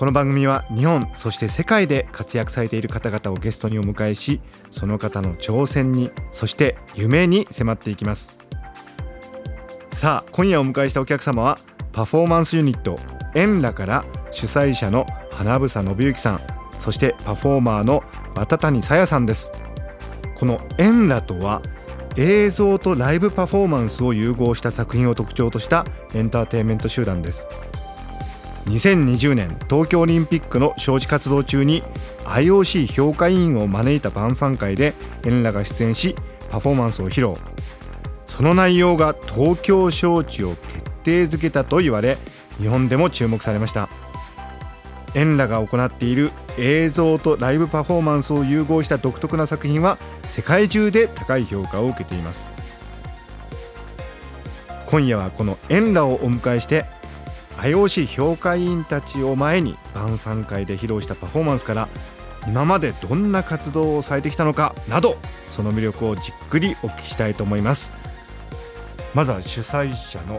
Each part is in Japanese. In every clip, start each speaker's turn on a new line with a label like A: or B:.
A: この番組は日本そして世界で活躍されている方々をゲストにお迎えしその方の挑戦にそして夢に迫っていきます。さあ今夜お迎えしたお客様はパフォーマンスユニットエンラから主催者の花房信之さんそしてパフォーマーの渡谷さやさんです。このエンラとは映像とライブパフォーマンスを融合した作品を特徴としたエンターテインメント集団です。2020年東京オリンピックの招致活動中に IOC 評価委員を招いた晩餐会でエンラが出演しパフォーマンスを披露その内容が東京招致を決定づけたと言われ日本でも注目されましたエンラが行っている映像とライブパフォーマンスを融合した独特な作品は世界中で高い評価を受けています。今夜はこのエンラをお迎えして IOC 評価委員たちを前に晩餐会で披露したパフォーマンスから今までどんな活動をされてきたのかなどその魅力をじっくりお聞きしたいと思います。まずは主催者の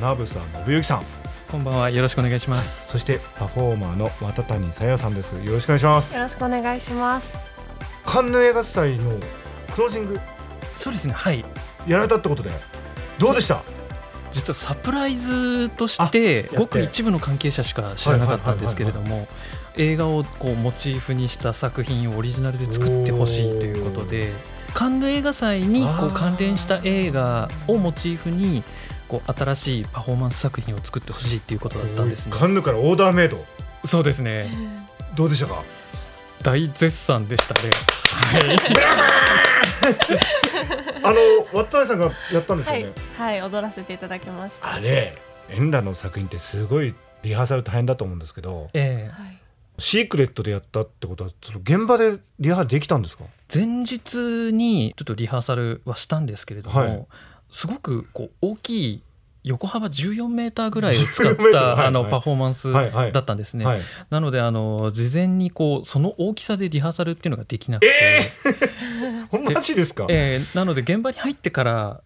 A: 花房信之さん。
B: こんばんは。よろしくお願いします。
A: そしてパフォーマーの渡谷さやさんです。よろしくお願いします。
C: よろしくお願いします。
A: カンヌ映画祭のクロージング。
B: そうですね。はい。
A: やられたってことで。どうでした？
B: 実はサプライズとしてごく一部の関係者しか知らなかったんですけれども映画をこうモチーフにした作品をオリジナルで作ってほしいということでカンヌ映画祭にこう関連した映画をモチーフにこう新しいパフォーマンス作品を作ってほしいっていうことだったんですね。
A: カンヌからオーダーメイド。
B: そうですね。
A: どうでしたか？
B: 大絶賛でしたね。はい
A: あの渡谷さんがやったんですよね。
C: はい、はい、踊らせていただきました。
A: あれエンラの作品ってすごいリハーサル大変だと思うんですけど
B: ええ。
C: はい。
A: シークレットでやったってことはその現場でリハーサルできたんですか？
B: 前日にちょっとリハーサルはしたんですけれども、
A: はい。
B: すごくこう大きい横幅14メーターぐらいを使っ
A: 14メーターはい
B: たあの
A: はい
B: パフォーマンス
A: はいはい。
B: だったんですね。
A: はい。
B: なのであの事前にこうその大きさでリハーサルっていうのができなくて、
A: ほんまマジですか？
B: えーなので現場に入ってから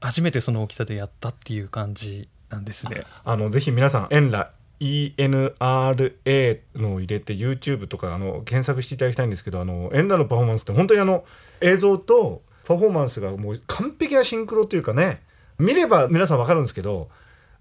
B: 初めてその大きさでやったっていう感じなんですね。
A: あのぜひ皆さんエンラ ENRA のを入れて YouTube とかあの検索していただきたいんですけどあのエンラのパフォーマンスって本当にあの映像とパフォーマンスがもう完璧なシンクロというかね見れば皆さんわかるんですけど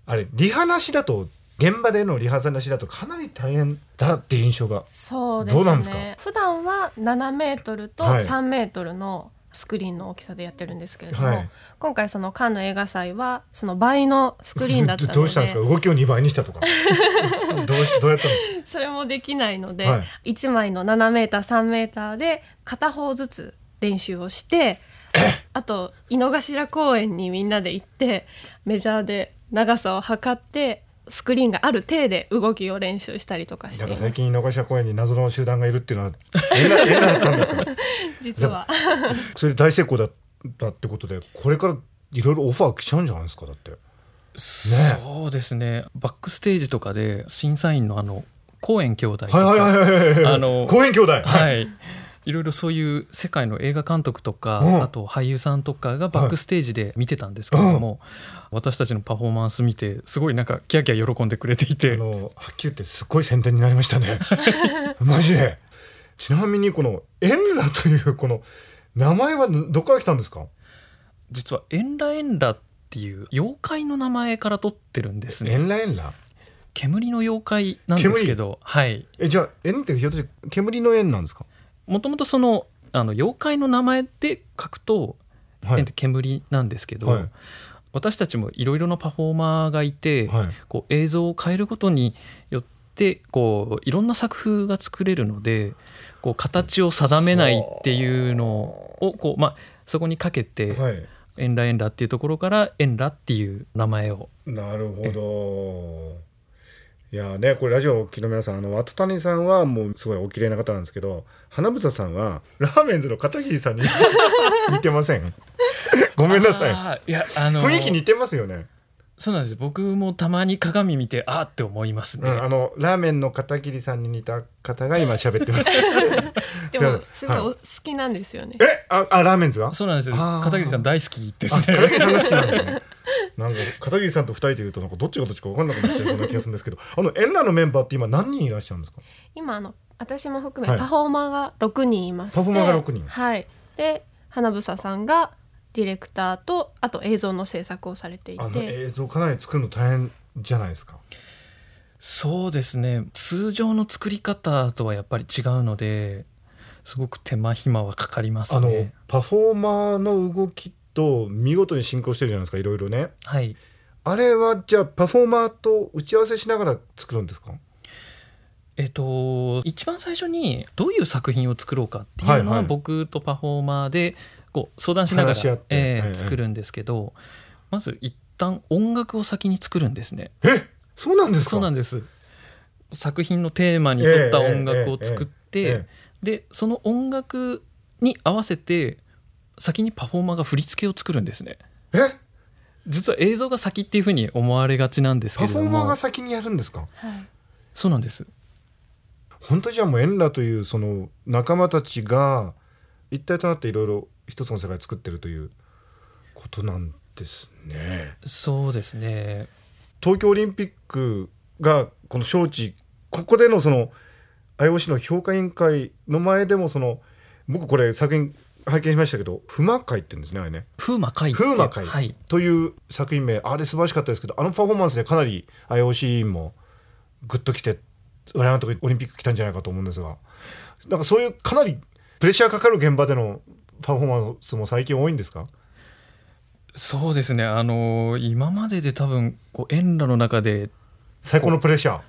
A: あれリハなしだと現場でのリハーサルなしだとかなり大変だっていう印象が。
C: そうですね。
A: どうなんですか？
C: 普段は7メートルと
A: はい。
C: 3メートルのスクリーンの大きさでやってるんですけれども、
A: はい。
C: 今回そのカンヌ映画祭はその倍のスクリーンだったので
A: どうしたんですか？動きを2倍にしたとか。どうしどうやったんです
C: それもできないので、
A: は
C: 1枚の7メーター3メーターで片方ずつ練習をして あと井の頭公園にみんなで行ってメジャーで長さを測ってスクリーンがある体で動きを練習したりとかし
A: か
C: て
A: 最近井の頭公園に謎の集団がいるっていうのはエンラエンラだったんですか？
C: 実は。
A: それで大成功だったってことでこれからいろいろオファー来ちゃうんじゃないですかだって。
B: そうですね。バックステージとかで審査員のあのコーエン兄弟とか、
A: はいはいはいはいはい。
B: あの
A: 公園兄弟。
B: はい、いろいろそういう世界の映画監督とか、
A: うん。
B: あと俳優さんとかがバックステージで見てたんですけれども、私たちのパフォーマンス見てすごいなんかキャキャ喜んでくれてい
A: あ
B: て
A: のはっきり言ってすごい宣伝になりましたね。マジで。ちなみにこのエンラというこの名前はどこから来たんですか？
B: 実はエンラエンラっていう妖怪の名前から取ってるんです
A: エ
B: ね
A: ンラエンラ？
B: 煙の妖怪なんですけどはい。
A: えじゃあ円ってひょっとして煙の円なんですか？
B: もともとそのあの妖怪の名前で書くと
A: はい。
B: 煙なんですけど、
A: はい。
B: 私たちもいろいろなパフォーマーがいて、
A: はい。
B: こう映像を変えることによってこういろんな作風が作れるのでこう形を定めないっていうのをこう、まあ、そこにかけて
A: はい「
B: エンラエンラ」っていうところから「エンラ」っていう名前を。
A: なるほどいやーねこれラジオをお聞きの皆さんあの渡谷さんはもうすごいお綺麗な方なんですけど花房さんはラーメンズの片桐さんに 似てません？ごめんなさい。
B: いやあの
A: 雰囲気似てますよね、
B: そうなんです。僕もたまに鏡見てあーって思いますね、
A: うん、あのラーメンの片桐さんに似た方が今喋ってます。
C: でもすごい
A: はい。
C: お好きなんですよね。
A: えああラーメンズが？
B: そうなんです。片桐さん大好きで
A: あ
B: すね。
A: 片桐さんが好きなんですねなんか片桐さんと二人で言うとなんかどっちがどっちか分かんなくなっちゃいそうな気がするんですけど あのエンラのメンバーって今何人いらっしゃるんですか？
C: 今あの私も含
A: はい。
C: めパフォーマーが6人いまして、
A: パフォーマーが六人。
C: はい。で花房さんがディレクターとあと映像の制作をされてい
A: あの
C: て
A: 映像かなり作るの大変じゃないですか？
B: そうですね。通常の作り方とはやっぱり違うのですごく手間暇はかかります
A: あの
B: ね
A: パフォーマーの動きと見事に進行してるじゃないですかいろいろね。
B: はい。
A: あれはじゃあパフォーマーと打ち合わせしながら作るんですか？
B: えっと一番最初にどういう作品を作ろうかっていうの
A: は
B: 僕とパフォーマーでこう相談しながらえー
A: ええ
B: 作るんですけどまず一旦音楽を先に作るんですね。
A: え？そうなんですか？
B: そうなんです。作品のテーマに沿った音楽を作ってでその音楽に合わせて先にパフォーマーが振り付けを作るんですね。
A: え？
B: 実は映像が先っていうふうに思われがちなんですけども。
A: フォーマーが先にやるんですか？
C: はい。
B: そうなんです。
A: 本当じゃあもうエンラというその仲間たちが一体となっていろいろ一つの世界を作ってるということなんですね。
B: そうですね。
A: 東京オリンピックがこの招致ここでのその IOC の評価委員会の前でもその僕これ作品拝見しましたけど「不魔会」って言うんですねあれね。
B: 風魔会
A: 風魔会
B: はい。
A: という作品名。あれ素晴らしかったですけどあのパフォーマンスでかなり IOC もグッときて我々のとこオリンピック来たんじゃないかと思うんですが。なんかそういうかなりプレッシャーかかる現場でのパフォーマンスも最近多いんですか？
B: そうですね。あの今までで多分こう演歌の中で
A: 最高のプレッシャー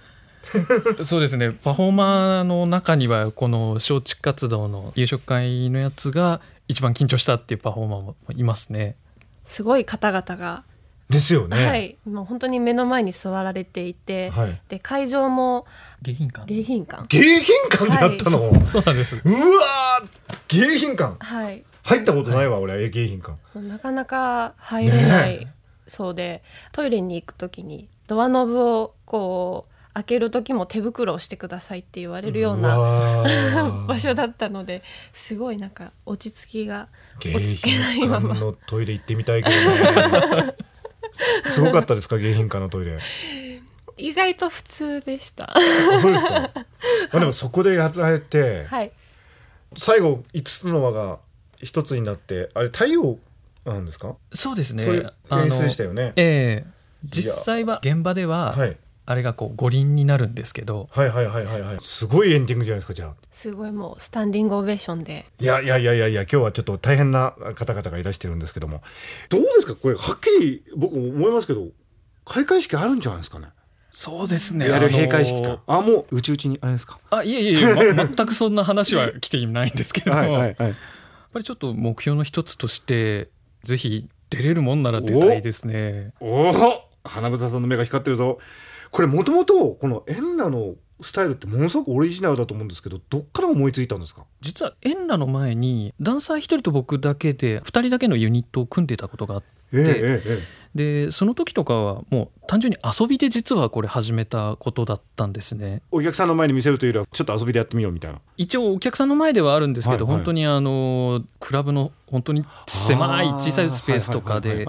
B: そうですね。パフォーマーの中にはこの招致活動の夕食会のやつが一番緊張したっていうパフォーマーもいますね。
C: すごい方々が、
A: ですよね。
C: はい。もう本当に目の前に座られていて、
A: はい。
C: で会場も
B: 迎賓館。
C: 迎賓館。
A: 迎賓館でやったの、
B: そうなんです。
A: うわー迎賓館。
C: はい。
A: 入ったことないわ、俺迎賓館。
C: なかなか入れな
A: ね
C: いそうでトイレに行く時にドアノブをこう開ける時も手袋をしてくださいって言われるような 場所だったのですごいなんか落ち着きが
A: 迎
C: 落ち着けない
A: 賓
C: まま。
A: 館のトイレ行ってみたいけどね。すごかったですか？迎賓館のトイレ。
C: 意外と普通でした。
A: そうですか、まあ、でもそこでやられて、
C: はい。
A: 最後5つの輪が1つになってあれ太陽なんですか、
B: そうですね。
A: そういう演出でしたよね。
B: ええ。実際は現場では
A: はい、
B: あれがこう五輪になるんですけど
A: はいはいはいはいはい。すごいエンディングじゃないですかじゃあ。
C: すごいもうスタンディングオベーションで。
A: いやいやいやいやいや今日はちょっと大変な方々がいらしてるんですけども。どうですか？これはっきり僕思いますけど開会式あるんじゃないですかね？
B: そうですね。
A: いわゆる閉会式
B: あの
A: か。あもううちうちにあれですか？
B: あいえいえいえ、ま全くそんな話は来ていないんですけど、
A: はい
B: やっ
A: はいはい。
B: ぱりちょっと目標の一つとしてぜひ出れるもんなら出たいですね。
A: おお花房さんの目が光ってるぞこれもともとこのエンナのスタイルってものすごくオリジナルだと思うんですけどどっから思いついたんですか？
B: 実はエンラの前にダンサー一人と僕だけで二人だけのユニットを組んでたことがあって
A: ええええ
B: でその時とかはもう単純に遊びで実はこれ始めたことだったんですね。
A: お客さんの前に見せるというよりはちょっと遊びでやってみようみたいな。
B: 一応お客さんの前ではあるんですけど、
A: はいはい。
B: 本当にあのクラブの本当に狭い小さいスペースとかで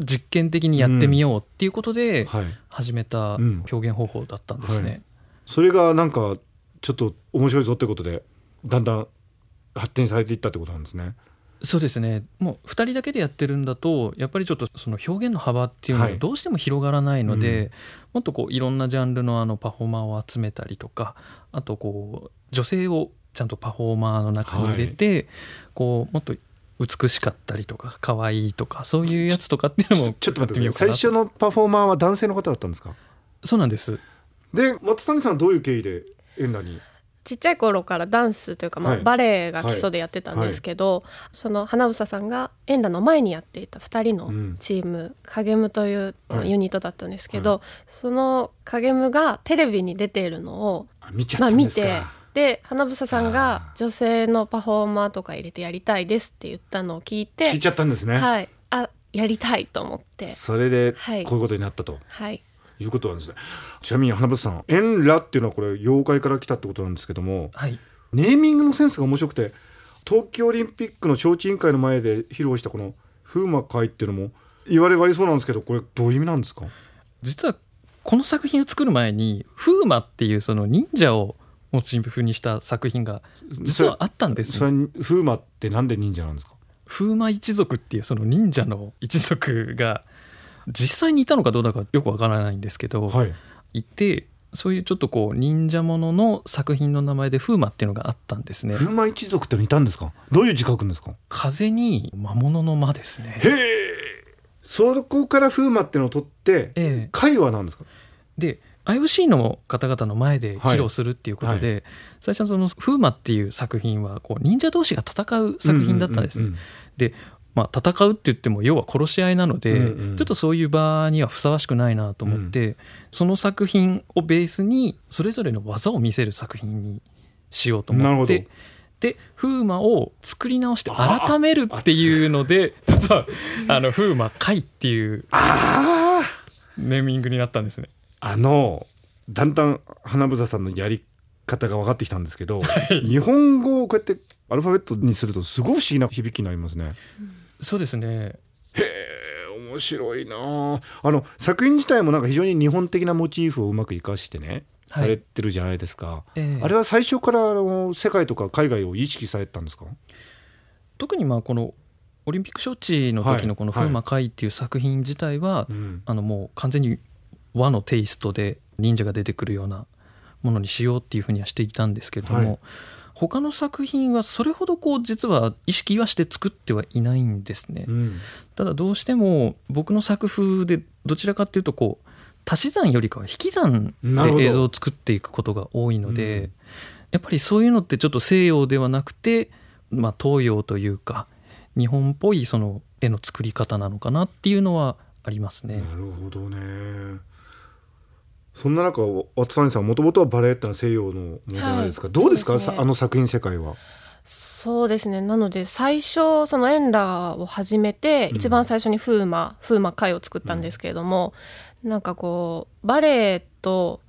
B: 実験的にやってみようっていうことで
A: はいはい。
B: 始めた
A: うん。
B: 表現方法だったんですね、
A: はい。それがなんかちょっと面白いぞってことでだんだん発展されていったってことなんですね。
B: そうですね。もう2人だけでやってるんだとやっぱりちょっとその表現の幅っていうの
A: は
B: どうしても広がらないので、
A: うん。
B: もっとこういろんなジャンルのあのパフォーマーを集めたりとかあとこう女性をちゃんとパフォーマーの中に入れて、こうもっと美しかったりとか可愛いとかそういうやつとかっていうのも
A: ちょっと待って最初
B: の
A: のパフォーマーは男性の方だったんですか？
B: そうなんです。
A: で松谷さんはどういう経緯でエンラに？
C: ちっちゃい頃からダンスというか、まあ
A: はい。
C: バレエが基礎でやってたんですけど、その花房さんが演歌の前にやっていた2人の
A: うん。
C: チーム、影武というまあ
A: はい。
C: ユニットだったんですけど、その影武がテレビに出ているのを
A: あ見ちゃっ
C: まあ見
A: たんですか、
C: てで花房さん
A: あ
C: が女性のパフォーマーとか入れてやりたいですって言ったのを聞いて
A: 聞いちゃったんですね、
C: はい、あやりたいと思って。
A: それで
C: はい。
A: こういうことになったと。
C: はい。
A: いうことなんですね、ちなみに花房さんエンラっていうのはこれ妖怪から来たってことなんですけども
B: はい。
A: ネーミングのセンスが面白くて東京オリンピックの招致委員会の前で披露したこの風魔会っていうのも言われがありそうなんですけどこれどういう意味なんですか？
B: 実はこの作品を作る前に風魔っていうその忍者をモチーフにした作品が実はあったんです
A: それ
B: ね
A: 風魔ってなんで忍者なんですか？
B: 風魔一族っていうその忍者の一族が実際にいたのかどうだかよくわからないんですけど、
A: はい。
B: いてそういうちょっとこう忍者ものの作品の名前で風魔っていうのがあったんですね。
A: 風魔一族ってのいたんですか？どういう字書くんですか？
B: 風に魔物の魔ですね。
A: へえ。そこから風魔ってのを取って
B: ええ。
A: 会は何ですか？
B: で IOC の方々の前で披露するっていうことで、最初のその「風魔」っていう作品はこう忍者同士が戦う作品だったんですね。
A: うんうんうん
B: で、まあ、戦うって言っても要は殺し合いなので、
A: うんうん
B: ちょっとそういう場にはふさわしくないなと思って、その作品をベースにそれぞれの技を見せる作品にしようと思って。で風魔を作り直して改めるっていうので実はあの風魔会っていうネーミングになったんですね。
A: あのだんだん花房さんのやり方が分かってきたんですけど、日本語をこうやってアルファベットにするとすごい不思議な響きになりますね。
B: そうですね。
A: へえ面白いな。ああの作品自体もなんか非常に日本的なモチーフをうまく生かしてね、
B: はい。
A: されてるじゃないですか。
B: ええ。
A: あれは最初からあの世界とか海外を意識されてたんですか？
B: 特にまあこのオリンピック招致の時のこの「
A: はい
B: 風魔会」っていう作品自体は、
A: うん。
B: あのもう完全に和のテイストで忍者が出てくるようなものにしようっていうふうにはしていたんですけれども、
A: はい
B: 他の作品はそれほどこう実は意識はして作ってはいないんですね。
A: うん
B: ただどうしても僕の作風でどちらかっていうとこう足し算よりかは引き算で映像を作っていくことが多いので、
A: うん
B: やっぱりそういうのってちょっと西洋ではなくて、まあ、東洋というか日本っぽいその絵の作り方なのかなっていうのはありますね。
A: なるほどね。そんな中渡谷さんもともとはバレエってのは西洋のものじゃないですか、
C: はい
A: どうですか？
C: ね。
A: さあの作品世界は。
C: そうですね。なので最初そのエンラを始めて、
A: うん。
C: 一番最初に風魔風魔会を作ったんですけれども、なんかこうバレエと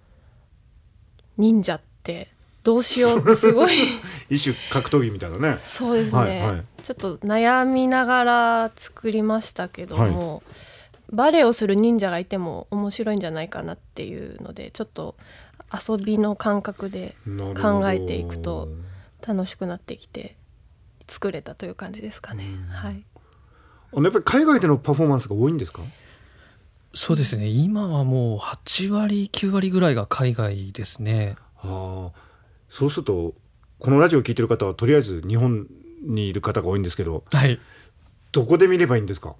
C: 忍者ってどうしようってすごい
A: 一種格闘技みたいなね。
C: そうですね、
A: はいはい。
C: ちょっと悩みながら作りましたけども、バレエをする忍者がいても面白いんじゃないかなっていうのでちょっと遊びの感覚で考えていくと楽しくなってきて作れたという感じですかね。はい
A: あのやっぱり海外でのパフォーマンスが多いんですか？
B: そうですね今はもう8割9割ぐらいが海外ですね。
A: ああ、そうするとこのラジオを聞いてる方はとりあえず日本にいる方が多いんですけど、
B: はい
A: どこで見ればいいんですか？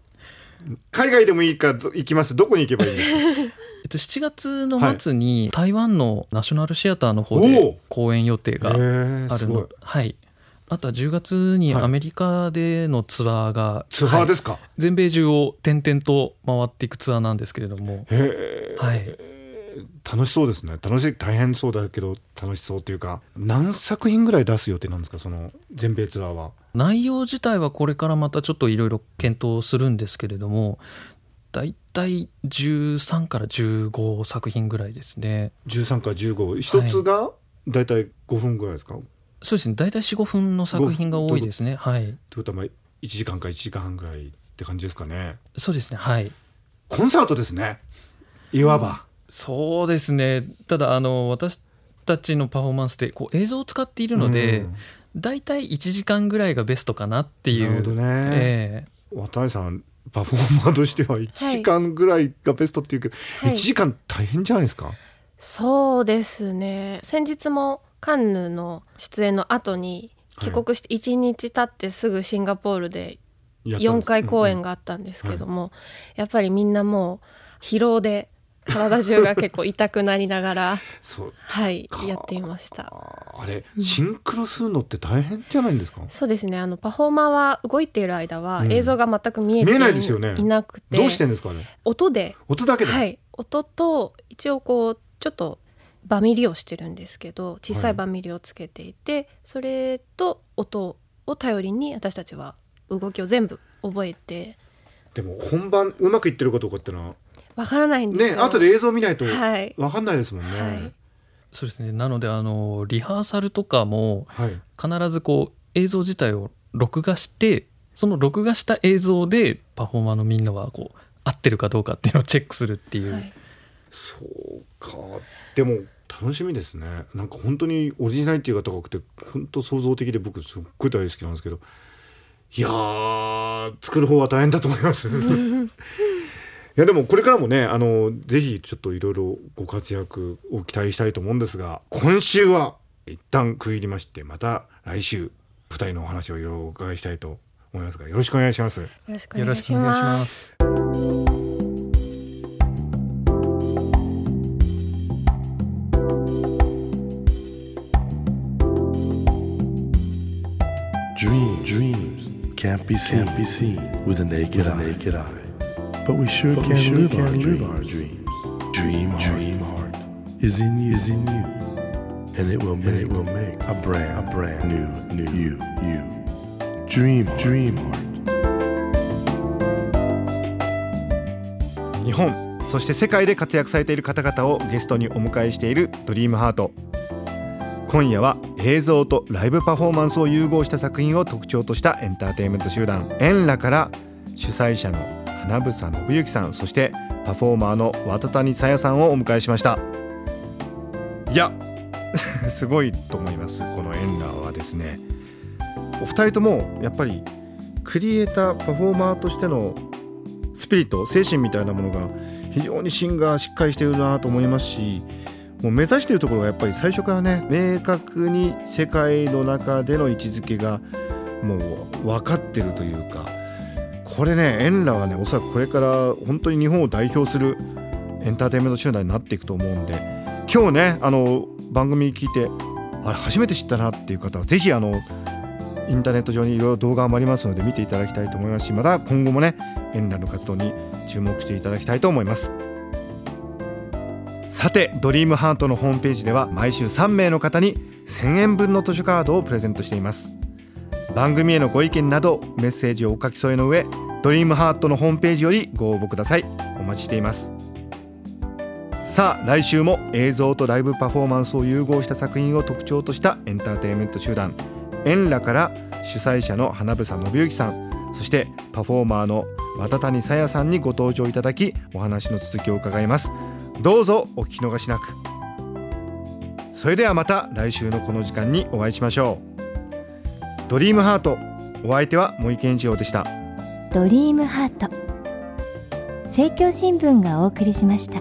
A: 海外でもいいかど行きます。どこに行けばいいんですか？
B: えっと、7月の末に台湾のナショナルシアターの方
A: お
B: で
A: お
B: 公演予定があるの。はい。あとは10月に
A: はい。
B: アメリカでのツアーが、
A: ツアーで
B: はい。
A: すか。
B: 全米中を転々と回っていくツアーなんですけれども。はい、
A: 楽しそうですね。楽しい大変そうだけど楽しそうというか何作品ぐらい出す予定なんですか？その全米ツアーは
B: 内容自体はこれからまたちょっといろいろ検討するんですけれどもだいたい13から15作品ぐらいですね。
A: 13から15一つがだい。たい5分ぐらいですか、って
B: そうですね。大体45分の作品が多いですね。はい。
A: ことはまあ1時間か1時間半ぐらいって感じですかね。
B: そうですね。はい。
A: コンサートですね。いわば、
B: そうですね。ただあの私たちのパフォーマンスでこう映像を使っているので、
A: うん
B: だいたい1時間ぐらいがベストかなっていう。
A: なるほどね、
B: ええ。
A: 渡辺さんパフォーマーとしては1時間ぐらいがベストっていうけど、
C: はい。
A: 1時間大変じゃないですか？
C: そうですね。先日もカンヌの出演の後に帰国して1日経ってすぐシンガポールで
A: やったん
C: 4
A: です。
C: 回公演があったんですけども、やっぱりみんなもう疲労で体中が結構痛くなりながらはい
A: か
C: やっていました。
A: あれシンクロするのって大変じゃないんですか、
C: そうですね。あのパフォーマーは動いている間は
A: うん。
C: 映像が全く見えて
A: 見えないですよね。
C: いなくて
A: どうしてんですかね
C: 音で。
A: 音だけで、
C: はい。音と一応こうちょっとバミリをしてるんですけど小さいバミリをつけていて、それと音を頼りに私たちは動きを全部覚えて。
A: でも本番うまくいってるかどうかってのは
C: わからないんですよ。
A: ね後で映像見ないと
C: はい。
A: わかんないですもんね、
C: はい。
B: そうですね。なのであのリハーサルとかも
A: はい。
B: 必ずこう映像自体を録画してその録画した映像でパフォーマーのみんなはこう合ってるかどうかっていうのをチェックするっていう、
C: はい。
A: そうか。でも楽しみですね。なんか本当にオリジナリティが高くて本当創造的で僕すっごい大好きなんですけど。いやー作る方は大変だと思います。いやでもこれからもねあのぜひちょっといろいろご活躍を期待したいと思うんですが今週は一旦区切りましてまた来週2人のお話をいろいろお伺いしたいと思いますがよろしくお願いします。
C: よろしくお願いしま。
B: ますす。
D: Dreams, can't be seen, can't be seen with a naked, eye. naked eye. But we sure
A: But we
D: can,
A: sure
D: live,
A: can
D: our
A: live our
D: dreams. Dream, heart, dream heart is in you, is in you, and it will make, it will make a brand, a brand new, new you, you. Dream, heart, dream heart.
A: 日本そして世界で活躍されている方々をゲストにお迎えしている「ドリームハート今夜は映像とライブパフォーマンスを融合した作品を特徴としたエンターテインメント集団エンラから主催者の花房信之さんそしてパフォーマーの渡谷さやさんをお迎えしました。いや すごいと思いますこのエンラはですね。お二人ともやっぱりクリエイターパフォーマーとしてのスピリット精神みたいなものが非常に芯がしっかりしているなと思いますしもう目指しているところがやっぱり最初からね明確に世界の中での位置づけがもう分かってるというかこれねエンラはねおそらくこれから本当に日本を代表するエンターテインメント集団になっていくと思うんで今日ねあの番組聞いてあれ初めて知ったなっていう方はぜひあのインターネット上にいろいろ動画もありますので見ていただきたいと思いますしまた今後もねエンラの活動に注目していただきたいと思います。さてドリームハートのホームページでは毎週3名の方に1000円分の図書カードをプレゼントしています。番組へのご意見などメッセージをお書き添えの上ドリームハートのホームページよりご応募ください。お待ちしています。さあ来週も映像とライブパフォーマンスを融合した作品を特徴としたエンターテインメント集団エンラから主催者の花房信之さんそしてパフォーマーの渡谷さやさんにご登場いただきお話の続きを伺います。どうぞお聞き逃しなく。それではまた来週のこの時間にお会いしましょう。ドリームハート。お相手は森健一郎でした。
E: ドリームハート。政教新聞がお送りしました。